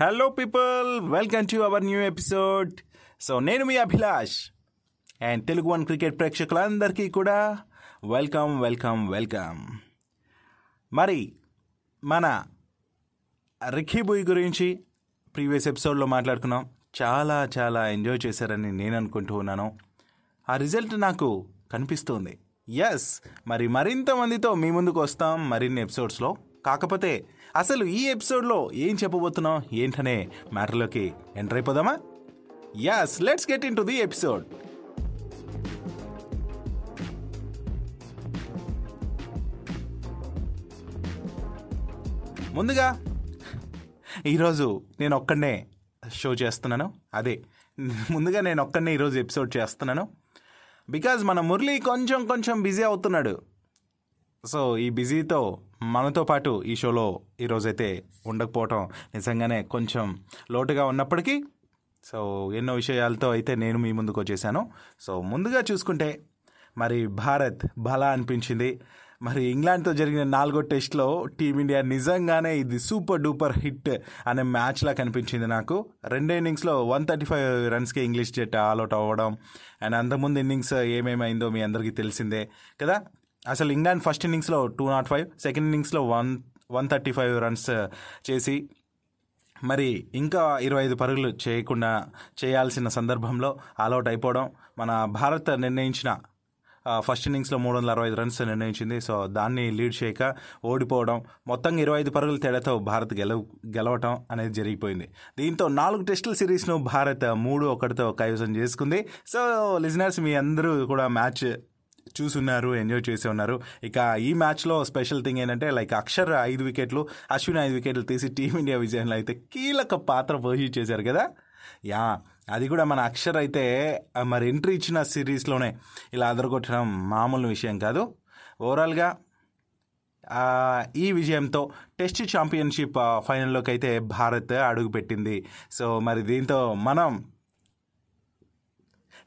Hello people welcome to our new episode so నేను మీ Abhilash. And Telugu one cricket ప్రేక్షకులందరికీ కూడా welcome welcome welcome మరి మన రిఖీ బుయ్ గురించి ప్రీవియస్ ఎపిసోడ్లో మాట్లాడుకున్నాం. చాలా చాలా ఎంజాయ్ చేశారని నేను అనుకుంటూ ఉన్నాను. ఆ రిజల్ట్ నాకు కనిపిస్తుంది. ఎస్ మరి మరింత మందితో మీ ముందుకు వస్తాం మరిన్ని ఎపిసోడ్స్లో కాకపోతే అసలు ఈ ఎపిసోడ్లో ఏం చెప్పబోతున్నాం ఏంటనే మ్యాటర్లోకి enter అయిపోదామా? As let's get into the episode ముందుగా ఈరోజు నేను ఒక్కడనే షో చేస్తున్నాను. అదే ముందుగా నేను ఒక్కడనే ఈరోజు ఎపిసోడ్ చేస్తున్నాను. బికాజ్ మన మురళి కొంచెం కొంచెం బిజీ అవుతున్నాడు. సో ఈ బిజీతో మనతో పాటు ఈ షోలో ఈరోజైతే ఉండకపోవటం నిజంగానే కొంచెం లోటుగా ఉన్నప్పటికీ సో ఎన్నో విషయాలతో అయితే నేను మీ ముందుకు వచ్చేసాను. సో ముందుగా చూసుకుంటే మరి భారత్ బలా అనిపించింది. మరి ఇంగ్లాండ్తో జరిగిన నాలుగో టెస్ట్లో టీమిండియా నిజంగానే ఇది సూపర్ డూపర్ హిట్ అనే మ్యాచ్లా కనిపించింది నాకు. రెండో ఇన్నింగ్స్లో వన్ థర్టీ ఫైవ్ రన్స్కి ఇంగ్లీష్ జట్ ఆల్అవుట్ అవ్వడం అండ్ అంతకుముందు ఇన్నింగ్స్ ఏమేమైందో మీ అందరికీ తెలిసిందే కదా. అసలు ఇంగ్లాండ్ ఫస్ట్ ఇన్నింగ్స్లో టూ నాట్ ఫైవ్ సెకండ్ ఇన్నింగ్స్లో one one thirty five runs uh, చేసి మరి ఇంకా ఇరవై ఐదు పరుగులు చేయకుండా చేయాల్సిన సందర్భంలో ఆల్అౌట్ అయిపోవడం మన భారత్ నిర్ణయించిన uh, ఫస్ట్ ఇన్నింగ్స్లో మూడు వందల అరవై ఐదు రన్స్ నిర్ణయించింది. సో దాన్ని లీడ్ చేయక ఓడిపోవడం మొత్తంగా ఇరవై ఐదు పరుగుల తేడాతో భారత్ గెలవ గెలవటం అనేది జరిగిపోయింది. దీంతో నాలుగు టెస్టుల సిరీస్ను భారత్ మూడు ఒకటితో కైవసం చేసుకుంది. సో లిజనర్స్ మీ అందరూ కూడా మ్యాచ్ చూసున్నారు ఎంజాయ్ చేసి ఉన్నారు. ఇక ఈ మ్యాచ్లో స్పెషల్ థింగ్ ఏంటంటే లైక్ అక్షర్ ఐదు వికెట్లు అశ్విన్ ఐదు వికెట్లు తీసి టీమిండియా విజయంలో అయితే కీలక పాత్ర పోషించేశారు కదా? యా అది కూడా మన అక్షర్ అయితే మరి ఎంట్రీ ఇచ్చిన సిరీస్లోనే ఇలా అదరగొట్టడం మామూలు విషయం కాదు. ఓవరాల్గా ఈ విజయంతో టెస్ట్ ఛాంపియన్షిప్ ఫైనల్లోకి అయితే భారత్ అడుగుపెట్టింది. సో మరి దీంతో మనం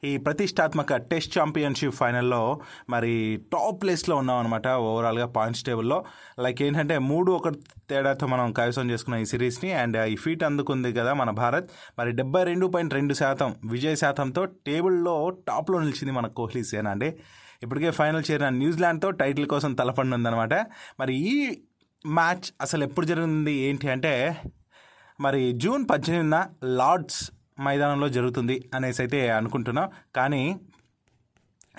ఈ ప్రతిష్టాత్మక టెస్ట్ ఛాంపియన్షిప్ ఫైనల్లో మరి టాప్ ప్లేస్లో ఉన్నాం అనమాట ఓవరాల్గా పాయింట్స్ టేబుల్లో. లైక్ ఏంటంటే మూడు ఒక తేడాతో మనం కైవసం చేసుకున్న ఈ సిరీస్ని అండ్ ఈ ఫీట్ అందుకుంది కదా మన భారత్. మరి డెబ్బై రెండు పాయింట్ రెండు శాతం విజయ శాతంతో టేబుల్లో టాప్లో నిలిచింది మన కోహ్లీ సేన అండి. ఇప్పటికే ఫైనల్ చేరిన న్యూజిలాండ్తో టైటిల్ కోసం తలపండి మరి ఈ మ్యాచ్ అసలు ఎప్పుడు జరిగింది ఏంటి అంటే మరి జూన్ పద్దెనిమిదిన లార్డ్స్ మైదానంలో జరుగుతుంది అనేసి అయితే అనుకుంటున్నాం. కానీ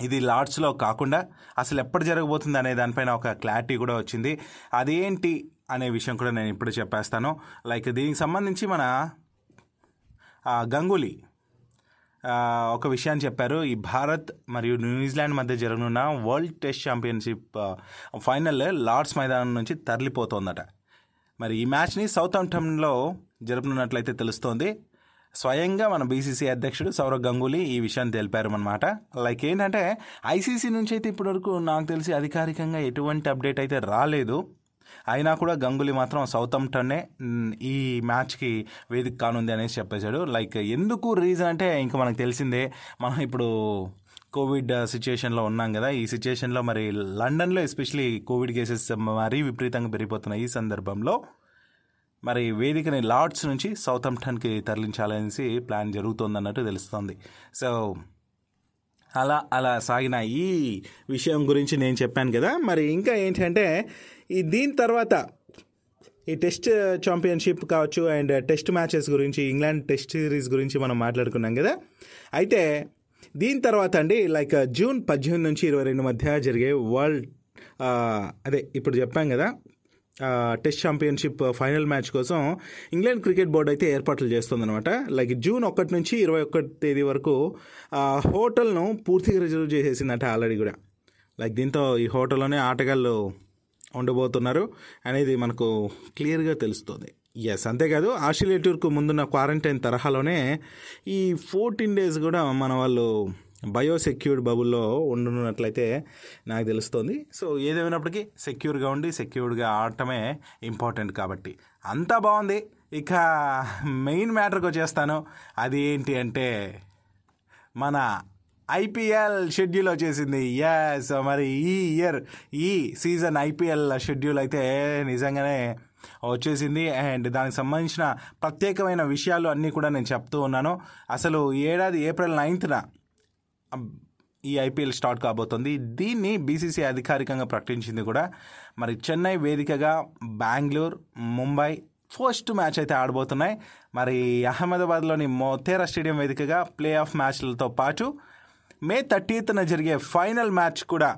ఇది లార్డ్స్లో కాకుండా అసలు ఎప్పుడు జరగబోతుంది అనే దానిపైన ఒక క్లారిటీ కూడా వచ్చింది. అదేంటి అనే విషయం కూడా నేను ఇప్పుడు చెప్పేస్తాను. లైక్ దీనికి సంబంధించి మన గంగూలీ ఒక విషయాన్ని చెప్పారు. ఈ భారత్ మరియు న్యూజిలాండ్ మధ్య జరగనున్న world test championship final Lord's మైదానం నుంచి తరలిపోతోందట. మరి ఈ మ్యాచ్ని సౌత్ అంప్టన్లో జరుపునున్నట్లయితే తెలుస్తోంది. స్వయంగా మన బీసీసీ అధ్యక్షుడు సౌరవ్ గంగూలీ ఈ విషయాన్ని తెలిపారు అనమాట లైక్ ఏంటంటే ఐసీసీ నుంచి అయితే ఇప్పటివరకు నాకు తెలిసి అధికారికంగా ఎటువంటి అప్డేట్ అయితే రాలేదు. అయినా కూడా గంగులీ మాత్రం సౌత్ ఈ మ్యాచ్కి వేదిక కానుంది అనేసి చెప్పేశాడు. లైక్ ఎందుకు రీజన్ అంటే ఇంకా మనకు తెలిసిందే మనం ఇప్పుడు కోవిడ్ సిచ్యుయేషన్లో ఉన్నాం కదా ఈ సిచ్యుయేషన్లో మరి లండన్లో ఎస్పెషలీ కోవిడ్ కేసెస్ మరీ విపరీతంగా పెరిగిపోతున్నాయి ఈ సందర్భంలో. మరి వేదికని లార్డ్స్ నుంచి సౌతంప్టన్కి తరలించాలనేసి ప్లాన్ జరుగుతోందన్నట్టు తెలుస్తోంది. సో అలా అలా సాగిన ఈ విషయం గురించి నేను చెప్పాను కదా. మరి ఇంకా ఏంటంటే ఈ దీని తర్వాత ఈ టెస్ట్ ఛాంపియన్షిప్ కావచ్చు అండ్ టెస్ట్ మ్యాచెస్ గురించి ఇంగ్లాండ్ టెస్ట్ సిరీస్ గురించి మనం మాట్లాడుకున్నాం కదా. అయితే దీని తర్వాత అండి లైక్ జూన్ పద్దెనిమిది నుంచి ఇరవై రెండు మధ్య జరిగే వరల్డ్ అదే ఇప్పుడు చెప్పాం కదా టెస్ట్ ఛాంపియన్షిప్ ఫైనల్ మ్యాచ్ కోసం ఇంగ్లాండ్ క్రికెట్ బోర్డు అయితే ఏర్పాట్లు చేస్తుందన్నమాట. లైక్ జూన్ ఒకటి నుంచి ఇరవై ఒకటి తేదీ వరకు హోటల్ను పూర్తిగా రిజర్వ్ చేసేసిందట ఆల్రెడీ కూడా. లైక్ దీంతో ఈ హోటల్లోనే ఆటగాళ్ళు ఉండబోతున్నారు అనేది మనకు క్లియర్గా తెలుస్తుంది. ఎస్ అంతేకాదు ఆస్ట్రేలియా టూర్కు ముందున్న క్వారంటైన్ తరహాలోనే ఈ ఫోర్టీన్ డేస్ కూడా మన వాళ్ళు బయోసెక్యూర్డ్ బబుల్లో ఉండనున్నట్లయితే నాకు తెలుస్తుంది. సో ఏదేమైనప్పటికీ సెక్యూర్గా ఉండి సెక్యూర్డ్గా ఆడటమే ఇంపార్టెంట్ కాబట్టి. అంతా బాగుంది. ఇక మెయిన్ మ్యాటర్కి వచ్చేస్తాను. అది ఏంటి అంటే మన ఐపీఎల్ షెడ్యూల్ వచ్చేసింది. ఎస్ మరి ఈ ఇయర్ ఈ సీజన్ ఐపీఎల్ షెడ్యూల్ అయితే నిజంగానే వచ్చేసింది. అండ్ దానికి సంబంధించిన ప్రత్యేకమైన విషయాలు అన్నీ కూడా నేను చెప్తూ ఉన్నాను. అసలు ఏడాది ఏప్రిల్ నైన్త్న ఈ ఐపీఎల్ స్టార్ట్ కాబోతుంది. దీన్ని బీసీసీ అధికారికంగా ప్రకటించింది కూడా మరి చెన్నై వేదికగా బెంగళూరు ముంబై ఫస్ట్ మ్యాచ్ అయితే ఆడబోతున్నాయి. మరి అహ్మదాబాద్లోని మోతేరా స్టేడియం వేదికగా ప్లే ఆఫ్ మ్యాచ్లతో పాటు మే థర్టీత్న జరిగే ఫైనల్ మ్యాచ్ కూడా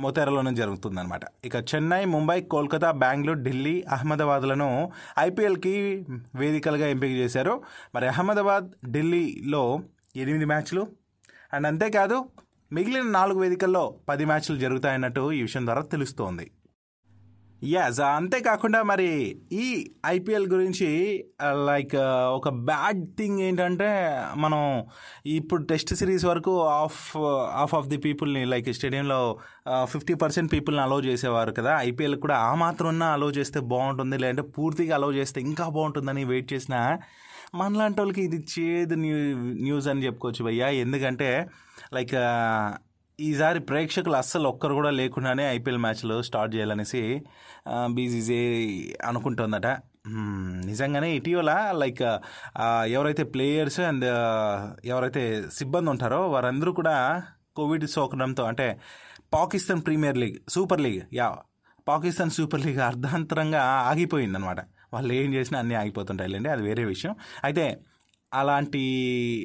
మోతేరాలోనే జరుగుతుందన్నమాట. ఇక చెన్నై ముంబై కోల్కతా బెంగళూరు ఢిల్లీ అహ్మదాబాద్లను ఐపీఎల్కి వేదికలుగా ఎంపిక చేశారు. మరి అహ్మదాబాద్ ఢిల్లీలో ఎనిమిది మ్యాచ్లు అండ్ అంతేకాదు మిగిలిన నాలుగు వేదికల్లో పది మ్యాచ్లు జరుగుతాయన్నట్టు ఈ విషయం ద్వారా తెలుస్తోంది. యాజ్ అంతేకాకుండా మరి ఈ ఐపీఎల్ గురించి uh, లైక్ uh, ఒక బ్యాడ్ థింగ్ ఏంటంటే మనం ఇప్పుడు టెస్ట్ సిరీస్ వరకు ఆఫ్ ఆఫ్ ఆఫ్ ది పీపుల్ని లైక్ స్టేడియంలో ఫిఫ్టీ పర్సెంట్ పీపుల్ని అలో చేసేవారు కదా. ఐపీఎల్ కూడా ఆ మాత్రం అలో చేస్తే బాగుంటుంది లేదంటే పూర్తిగా అలో చేస్తే ఇంకా బాగుంటుందని వెయిట్ చేసిన మనలాంటి వాళ్ళకి ఇది చేదు న్యూ న్యూస్ అని చెప్పుకోవచ్చు భయ్యా. ఎందుకంటే లైక్ ఈసారి ప్రేక్షకులు అస్సలు ఒక్కరు కూడా లేకుండానే ఐపీఎల్ మ్యాచ్లు స్టార్ట్ చేయాలనేసి బీసీసీ అనుకుంటుందట. నిజంగానే ఇటీవల లైక్ ఎవరైతే ప్లేయర్స్ అండ్ ఎవరైతే సిబ్బంది ఉంటారో వారందరూ కూడా కోవిడ్ సోకడంతో అంటే Pakistan premier league super league yeah Pakistan super league అర్ధాంతరంగా ఆగిపోయిందనమాట వాళ్ళు ఏం చేసినా అన్నీ ఆగిపోతుంటాయిలేండి అది వేరే విషయం. అయితే అలాంటి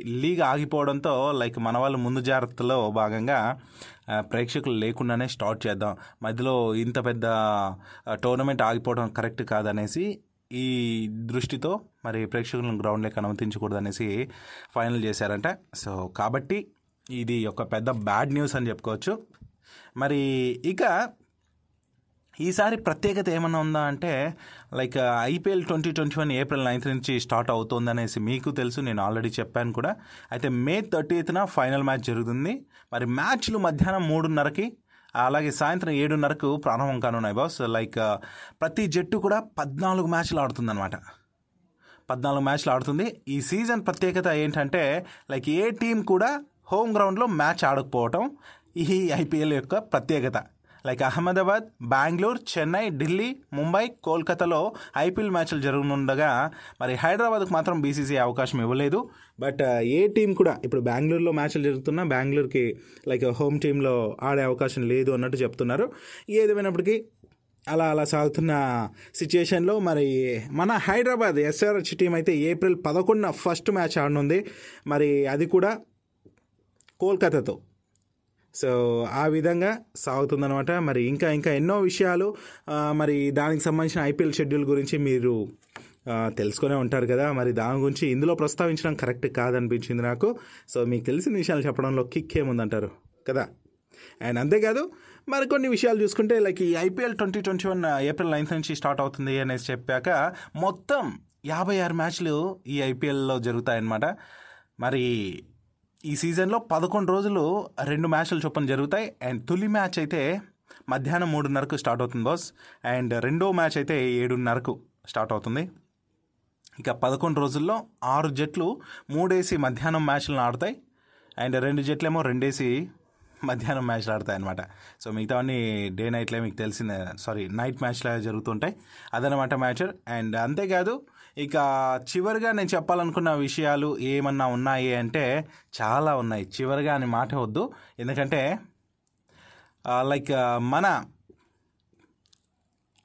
లీగ్ ఆగిపోవడంతో లైక్ మన వాళ్ళు ముందు జాగ్రత్తలో భాగంగా ప్రేక్షకులు లేకుండానే స్టార్ట్ చేద్దాం. మధ్యలో ఇంత పెద్ద టోర్నమెంట్ ఆగిపోవడం కరెక్ట్ కాదనేసి ఈ దృష్టితో మరి ప్రేక్షకులను గ్రౌండ్లోకి అనుమతించకూడదు అనేసి ఫైనల్ చేశారంట. సో కాబట్టి ఇది ఒక పెద్ద బ్యాడ్ న్యూస్ అని చెప్పుకోవచ్చు. మరి ఇక ఈసారి ప్రత్యేకత ఏమన్నా ఉందా అంటే like IPL twenty twenty one April ninth నుంచి స్టార్ట్ అవుతుందనేసి మీకు తెలుసు నేను ఆల్రెడీ చెప్పాను కూడా. అయితే మే థర్టీత్న ఫైనల్ మ్యాచ్ జరుగుతుంది. మరి మ్యాచ్లు మధ్యాహ్నం మూడున్నరకి అలాగే సాయంత్రం ఏడున్నరకు ప్రారంభం కానున్నాయి బాస్. లైక్ ప్రతి జట్టు కూడా పద్నాలుగు మ్యాచ్లు ఆడుతుందన్నమాట. పద్నాలుగు మ్యాచ్లు ఆడుతుంది. ఈ సీజన్ ప్రత్యేకత ఏంటంటే లైక్ ఏ టీం కూడా హోమ్ గ్రౌండ్లో మ్యాచ్ ఆడకపోవటం ఈ ఐపీఎల్ యొక్క ప్రత్యేకత. లైక్ అహ్మదాబాద్ బెంగళూరు చెన్నై ఢిల్లీ ముంబై కోల్కతాలో ఐపీఎల్ మ్యాచ్లు జరగనుండగా మరి హైదరాబాద్కు మాత్రం బీసీసీ అవకాశం ఇవ్వలేదు. బట్ ఏ టీం కూడా ఇప్పుడు బెంగళూరులో మ్యాచ్లు జరుగుతున్నా బెంగళూరుకి లైక్ హోమ్ టీంలో ఆడే అవకాశం లేదు అన్నట్టు చెప్తున్నారు. ఏదేమైనప్పటికీ అలా అలా సాగుతున్న సిచ్యుయేషన్లో మరి మన హైదరాబాద్ ఎస్ఆర్హెచ్ టీం అయితే ఏప్రిల్ పదకొండున ఫస్ట్ మ్యాచ్ ఆడనుంది. మరి అది కూడా కోల్కతాతో. సో ఆ విధంగా సాగుతుందనమాట మరి ఇంకా ఇంకా ఎన్నో విషయాలు మరి దానికి సంబంధించిన ఐపీఎల్ షెడ్యూల్ గురించి మీరు తెలుసుకునే ఉంటారు కదా. మరి దాని గురించి ఇందులో ప్రస్తావించడం కరెక్ట్ కాదనిపించింది నాకు. సో మీకు తెలిసిన విషయాలు చెప్పడంలో కిక్ ఏముందంటారు కదా? అండ్ అంతేకాదు మరికొన్ని విషయాలు చూసుకుంటే లైక్ ఈ IPL twenty twenty one April ninth నుంచి స్టార్ట్ అవుతుంది అనేసి చెప్పాక మొత్తం యాభై ఆరు మ్యాచ్లు ఈ ఐపీఎల్లో జరుగుతాయన్నమాట. మరి ఈ సీజన్లో పదకొండు రోజులు రెండు మ్యాచ్లు చొప్పున జరుగుతాయి. అండ్ తొలి మ్యాచ్ అయితే మధ్యాహ్నం మూడున్నరకు స్టార్ట్ అవుతుంది బాస్. అండ్ రెండో మ్యాచ్ అయితే ఏడున్నరకు స్టార్ట్ అవుతుంది. ఇక పదకొండు రోజుల్లో ఆరు జట్లు మూడేసి మధ్యాహ్నం మ్యాచ్లను ఆడతాయి. అండ్ రెండు జట్లేమో రెండేసి మధ్యాహ్నం మ్యాచ్లు ఆడతాయి అనమాట సో మిగతావన్నీ డే నైట్లే మీకు తెలిసిందే. సారీ నైట్ మ్యాచ్లే జరుగుతుంటాయి. అదనమాట మ్యాచ్ అండ్ అంతేకాదు ఇక చివరిగా నేను చెప్పాలనుకున్న విషయాలు ఏమన్నా ఉన్నాయి అంటే చాలా ఉన్నాయి. చివరిగా అని మాట వద్దు. ఎందుకంటే లైక్ మన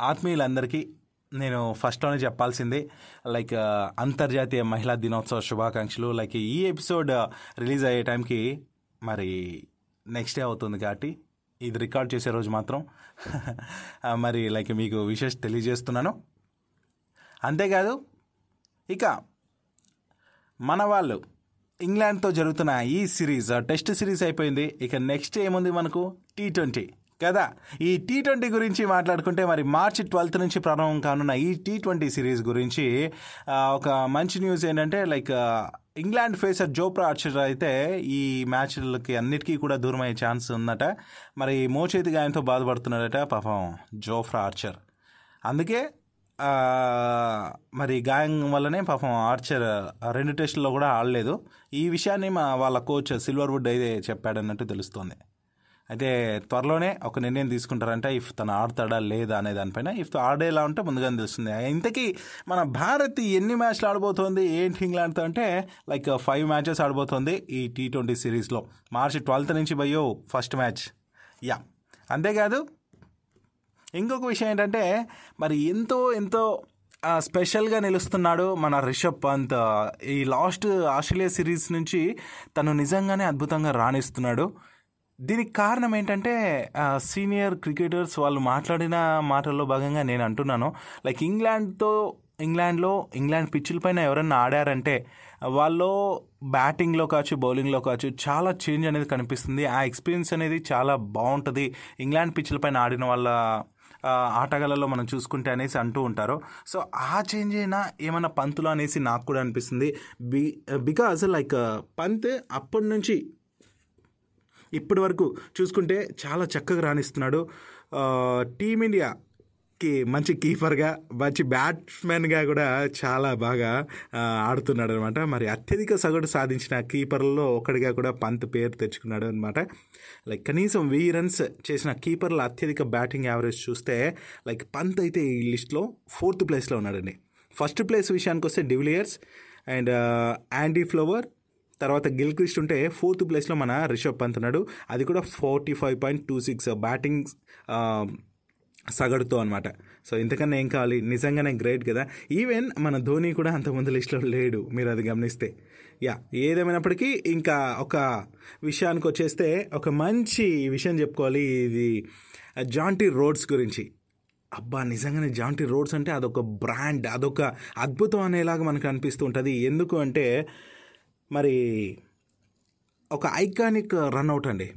ఆత్మీయులందరికీ నేను ఫస్ట్లోనే చెప్పాల్సింది లైక్ అంతర్జాతీయ మహిళా దినోత్సవ శుభాకాంక్షలు. లైక్ ఈ ఎపిసోడ్ రిలీజ్ అయ్యే టైంకి మరి నెక్స్ట్ డే అవుతుంది కాబట్టి ఇది రికార్డ్ చేసే రోజు మాత్రం. మరి లైక్ మీకు విషెస్ తెలియజేస్తున్నాను. అంతేకాదు ఇక మన వాళ్ళు ఇంగ్లాండ్తో జరుగుతున్న ఈ సిరీస్ టెస్ట్ సిరీస్ అయిపోయింది. ఇక నెక్స్ట్ ఏముంది మనకు? టీ ట్వంటీ కదా? ఈ టీ ట్వంటీ గురించి మాట్లాడుకుంటే మరి మార్చి ట్వెల్త్ నుంచి ప్రారంభం కానున్న ఈ టీ ట్వంటీ సిరీస్ గురించి ఒక మంచి న్యూస్ ఏంటంటే like England pacer Jofra Archer అయితే ఈ మ్యాచ్లకి అన్నిటికీ కూడా దూరం అయ్యే ఛాన్స్ ఉందట. మరి మోచేతి గాయంతో బాధపడుతున్నాడట పాపం జోఫ్రా ఆర్చర్ అందుకే మరి గాయం వల్లనే పాపం ఆర్చర్ రెండు టెస్టుల్లో కూడా ఆడలేదు. ఈ విషయాన్ని మా వాళ్ళ కోచ్ సిల్వర్ వుడ్ అయితే చెప్పాడన్నట్టు తెలుస్తోంది. అయితే త్వరలోనే ఒక నిర్ణయం తీసుకుంటారంట ఇఫ్ తను ఆడతాడా లేదా అనే దానిపైన. ఇఫ్ ఆడేలా ఉంటే ముందుగానే తెలుస్తుంది. ఇంతకీ మన భారత్ ఎన్ని మ్యాచ్లు ఆడబోతోంది? ఏంటి ఇంగ్లాండ్తో అంటే లైక్ ఫైవ్ uh, మ్యాచెస్ ఆడబోతోంది ఈ టీ ట్వంటీ సిరీస్లో. మార్చి ట్వెల్త్ నుంచి పోయో ఫస్ట్ మ్యాచ్. యా. అంతేకాదు ఇంకొక విషయం ఏంటంటే మరి ఎంతో ఎంతో స్పెషల్గా నిలుస్తున్నాడు మన రిషబ్ పంత్. ఈ లాస్ట్ ఆస్ట్రేలియా సిరీస్ నుంచి తను నిజంగానే అద్భుతంగా రాణిస్తున్నాడు. దీనికి కారణం ఏంటంటే సీనియర్ క్రికెటర్స్ వాళ్ళు మాట్లాడిన మాటల్లో భాగంగా నేను అంటున్నాను. లైక్ ఇంగ్లాండ్తో ఇంగ్లాండ్లో ఇంగ్లాండ్ పిచ్చుల పైన ఎవరన్నా ఆడారంటే వాళ్ళు బ్యాటింగ్లో కావచ్చు బౌలింగ్లో కావచ్చు చాలా చేంజ్ అనేది కనిపిస్తుంది. ఆ ఎక్స్పీరియన్స్ అనేది చాలా బాగుంటుంది. ఇంగ్లాండ్ పిచ్చుల పైన ఆడిన వాళ్ళ ఆటగాళ్ళలో మనం చూసుకుంటే అనేసి అంటూ ఉంటారు. సో ఆ చేంజ్ అయినా ఏమైనా పంతులు అనేసి నాకు కూడా అనిపిస్తుంది. బి బికాజ్ లైక్ పంత్ అప్పటి నుంచి ఇప్పటి వరకు చూసుకుంటే చాలా చక్కగా రాణిస్తున్నాడు. టీమిండియా కి మంచి కీపర్గా మంచి బ్యాట్స్మెన్గా కూడా చాలా బాగా ఆడుతున్నాడు అనమాట మరి అత్యధిక సగటు సాధించిన కీపర్లలో ఒకటిగా కూడా పంత్ పేరు తెచ్చుకున్నాడు అనమాట లైక్ కనీసం వెయ్యి రన్స్ చేసిన కీపర్ల అత్యధిక బ్యాటింగ్ యావరేజ్ చూస్తే లైక్ పంత్ అయితే ఈ లిస్ట్లో ఫోర్త్ ప్లేస్లో ఉన్నాడండి. ఫస్ట్ ప్లేస్ విషయానికి వస్తే de Villiers and Andy Flower తర్వాత గిల్క్రిస్ట్ ఉంటే ఫోర్త్ ప్లేస్లో మన రిషబ్ పంత్ ఉన్నాడు. అది కూడా forty five point two six batting సగటుతో అనమాట సో ఇంతకన్నా ఏం కావాలి? నిజంగానే గ్రేట్ కదా. ఈవెన్ మన ధోని కూడా అంత ముందు లిస్ట్లో లేడు మీరు అది గమనిస్తే. యా ఏదేమైనప్పటికీ ఇంకా ఒక విషయానికి వచ్చేస్తే ఒక మంచి విషయం చెప్పుకోవాలి. ఇది జాంటీ రోడ్స్ గురించి. అబ్బా నిజంగానే జాంటీ రోడ్స్ అంటే అదొక బ్రాండ్ అదొక అద్భుతం అనేలాగా మనకు అనిపిస్తూ ఉంటుంది. ఎందుకు అంటే మరి ఒక ఐకానిక్ రన్అట్ అండి.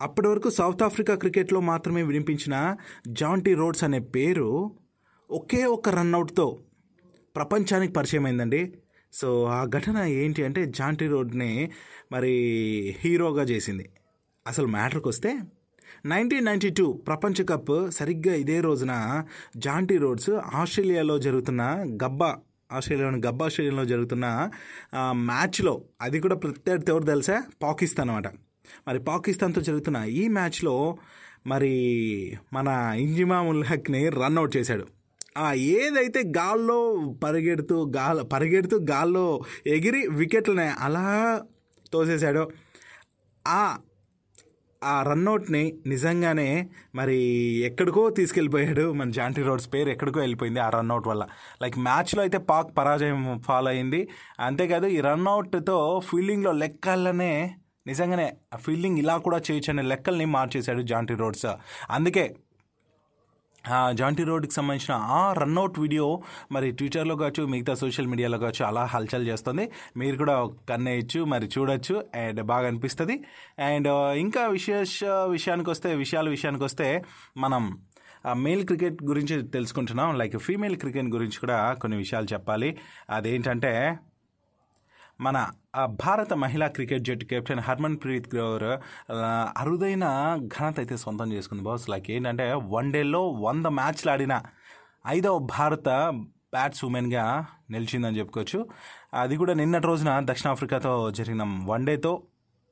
అప్పటి వరకు సౌత్ ఆఫ్రికా క్రికెట్లో మాత్రమే వినిపించిన జాంటీ రోడ్స్ అనే పేరు ఒకే ఒక రన్అట్తో ప్రపంచానికి పరిచయం అయిందండి సో ఆ ఘటన ఏంటి అంటే జాంటీ రోడ్ని మరి హీరోగా చేసింది. అసలు మ్యాటర్కి వస్తే నైన్టీన్ నైంటీ టూ ప్రపంచ కప్ సరిగ్గా ఇదే రోజున జాంటీ రోడ్స్ ఆస్ట్రేలియాలో జరుగుతున్న గబ్బా ఆస్ట్రేలియాలోని గబ్బా స్టేడియంలో జరుగుతున్న మ్యాచ్లో అది కూడా ప్రత్యర్థి ఎవరు తెలుసా? పాకిస్తాన్ అనమాట మరి పాకిస్తాన్తో జరుగుతున్న ఈ మ్యాచ్లో మరి మన ఇంజిమాముల్ హక్ని రన్అట్ చేశాడు. ఏదైతే గాల్లో పరిగెడుతూ గాల్ పరిగెడుతూ గాల్లో ఎగిరి వికెట్లని అలా తోసేశాడో ఆ ఆ రన్అట్ని నిజంగానే మరి ఎక్కడికో తీసుకెళ్ళిపోయాడు. మన జాంటీ రోడ్స్ పేరు ఎక్కడికో వెళ్ళిపోయింది ఆ రన్అట్ వల్ల. లైక్ మ్యాచ్లో అయితే పాక్ పరాజయం ఫాలో అయింది. అంతేకాదు ఈ రన్అట్తో ఫీల్డింగ్లో లెక్కలనే నిజంగానే ఆ ఫీల్డింగ్ ఇలా కూడా చేయొచ్చు అనే లెక్కల్ని మార్చేశాడు జాంటీ రోడ్స్. అందుకే జాంటీ రోడ్కి సంబంధించిన ఆ రన్అట్ వీడియో మరి ట్విట్టర్లో కావచ్చు మిగతా సోషల్ మీడియాలో కావచ్చు అలా హల్చల్ చేస్తుంది. మీరు కూడా కన్నేయచ్చు మరి చూడొచ్చు అండ్ బాగా అనిపిస్తుంది. అండ్ ఇంకా విశేష విషయానికి వస్తే విషయాల విషయానికి వస్తే మనం మేల్ క్రికెట్ గురించి తెలుసుకుంటున్నాం. లైక్ ఫీమేల్ క్రికెట్ గురించి కూడా కొన్ని విషయాలు చెప్పాలి. అదేంటంటే మన భారత మహిళా క్రికెట్ జట్టు కెప్టెన్ హర్మన్ ప్రీత్ కౌర్ అరుదైన ఘనత అయితే సొంతం చేసుకుంది బాస్. లైక్ ఏంటంటే వన్ డేలో వంద మ్యాచ్లు ఆడిన ఐదవ భారత బ్యాట్స్ ఉమెన్గా నిలిచిందని చెప్పుకోవచ్చు. అది కూడా నిన్నటి రోజున దక్షిణాఫ్రికాతో జరిగిన వన్ డేతో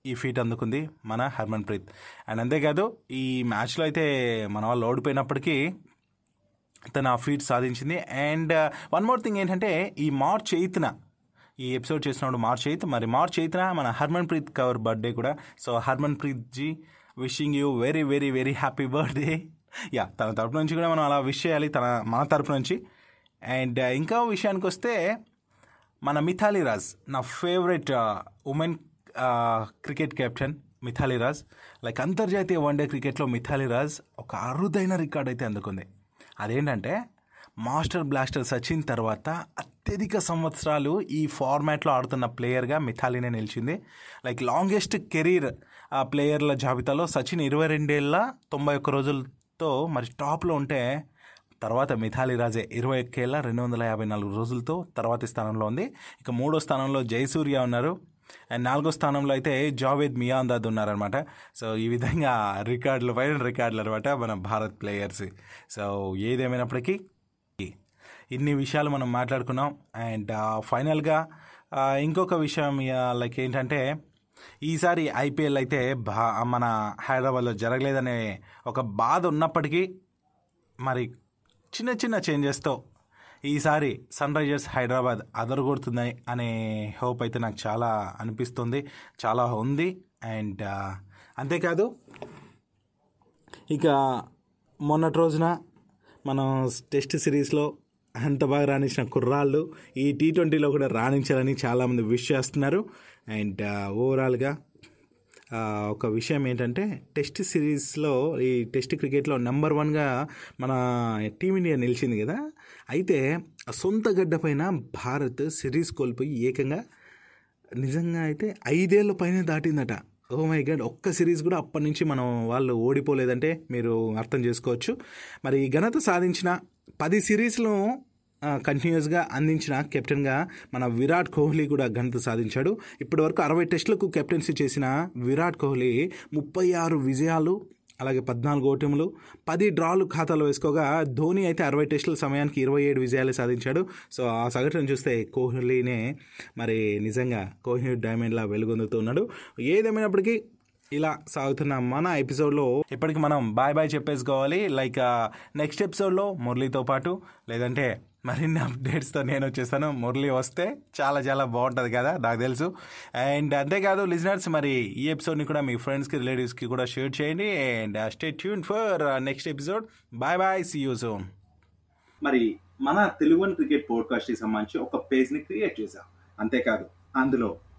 ఈ ఫీట్ అందుకుంది మన హర్మన్ ప్రీత్. అండ్ అంతేకాదు ఈ మ్యాచ్లో అయితే మన వాళ్ళు ఓడిపోయినప్పటికీ తను ఆ ఫీట్ సాధించింది. అండ్ వన్ మోర్ థింగ్ ఏంటంటే ఈ మార్చ్ ఎయిత్న ఈ ఎపిసోడ్ చేసినప్పుడు మార్చ్ ఎయిత్. మరి మార్చ్ ఎయిత్న మన హర్మన్ ప్రీత్ కవర్ బర్త్డే కూడా. So Harmanpreet ji wishing you very very very happy birthday yeah తన తరపు నుంచి కూడా మనం అలా విష్ చేయాలి తన మన తరపు నుంచి. అండ్ uh, ఇంకా విషయానికి వస్తే మన మిథాలీ రాజ్ నా favourite women cricket captain Mithali Raj. Like అంతర్జాతీయ వన్డే క్రికెట్లో మిథాలీ రాజ్ ఒక అరుదైన రికార్డ్ అయితే అందుకుంది. అదేంటంటే మాస్టర్ బ్లాస్టర్ సచిన్ తర్వాత అత్యధిక సంవత్సరాలు ఈ ఫార్మాట్లో ఆడుతున్న ప్లేయర్గా మిథాలీనే నిలిచింది. లైక్ లాంగెస్ట్ కెరీర్ ఆ ప్లేయర్ల జాబితాలో సచిన్ ఇరవై రెండేళ్ళ తొంభై ఒక్క రోజులతో మరి టాప్లో ఉంటే తర్వాత మిథాలీ రాజే ఇరవై ఒక్కేళ్ళ రెండు వందల యాభై నాలుగు రోజులతో తర్వాతి స్థానంలో ఉంది. ఇక మూడో స్థానంలో జయసూర్య ఉన్నారు. అండ్ నాలుగో స్థానంలో అయితే జావేద్ మియాందాద్ ఉన్నారనమాట సో ఈ విధంగా రికార్డులు పైన రికార్డులు అనమాట మన భారత్ ప్లేయర్స్ సో ఏదేమైనప్పటికీ ఇన్ని విషయాలు మనం మాట్లాడుకున్నాం. అండ్ ఫైనల్గా ఇంకొక విషయం లైక్ ఏంటంటే ఈసారి ఐపీఎల్ అయితే బా మన హైదరాబాద్లో జరగలేదనే ఒక బాధ ఉన్నప్పటికీ మరి చిన్న చిన్న చేంజెస్తో ఈసారి సన్ రైజర్స్ హైదరాబాద్ అదరగొడుతుంది అనే హోప్ అయితే నాకు చాలా అనిపిస్తుంది చాలా ఉంది. అండ్ అంతేకాదు ఇక మొన్నటి రోజున మనం టెస్ట్ సిరీస్లో అంత బాగా రాణించిన కుర్రాళ్ళు ఈ టీ ట్వంటీలో కూడా రాణించాలని చాలామంది విష్ చేస్తున్నారు. అండ్ ఓవరాల్గా uh, ఒక విషయం ఏంటంటే టెస్ట్ సిరీస్లో ఈ టెస్ట్ క్రికెట్లో నెంబర్ వన్గా మన టీమిండియా నిలిచింది కదా. అయితే సొంత గడ్డ పైన భారత్ సిరీస్ కోల్పోయి ఏకంగా నిజంగా అయితే ఐదేళ్ళ పైన దాటిందట. ఓ మై గడ్ ఒక్క సిరీస్ కూడా అప్పటి నుంచి మనం వాళ్ళు ఓడిపోలేదంటే మీరు అర్థం చేసుకోవచ్చు. మరి ఈ ఘనత సాధించిన పది సిరీస్లో కంటిన్యూస్గా అందించిన కెప్టెన్గా మన విరాట్ కోహ్లీ కూడా ఘనత సాధించాడు. ఇప్పటివరకు అరవై టెస్టులకు కెప్టెన్సీ చేసిన విరాట్ కోహ్లీ ముప్పై ఆరు విజయాలు అలాగే పద్నాలుగు ఓటములు పది డ్రాలు ఖాతాలో వేసుకోగా ధోని అయితే అరవై టెస్టుల సమయానికి ఇరవై ఏడు విజయాలు సాధించాడు. సో ఆ సగటును చూస్తే కోహ్లీనే మరి నిజంగా కోహ్లీ డైమండ్లా వెలుగొందుతున్నాడు ఏదేమైనప్పటికీ ఇలా సాగుతున్న మన ఎపిసోడ్లో ఇప్పటికి మనం బాయ్ బాయ్ చెప్పేసుకోవాలి. లైక్ నెక్స్ట్ ఎపిసోడ్లో మురళితో పాటు లేదంటే మరిన్ని అప్డేట్స్తో నేను వచ్చేస్తాను. మురళి వస్తే చాలా చాలా బాగుంటుంది కదా నాకు తెలుసు. అండ్ అంతేకాదు లిజనర్స్ మరి ఈ ఎపిసోడ్ని కూడా మీ ఫ్రెండ్స్కి రిలేటివ్స్కి కూడా షేర్ చేయండి. And stay tune for next episode. Bye bye see you soon. మరి మన తెలుగు క్రికెట్ పోడ్కాస్ట్కి సంబంధించి ఒక పేజ్ని క్రియేట్ చేశాం. అంతేకాదు అందులో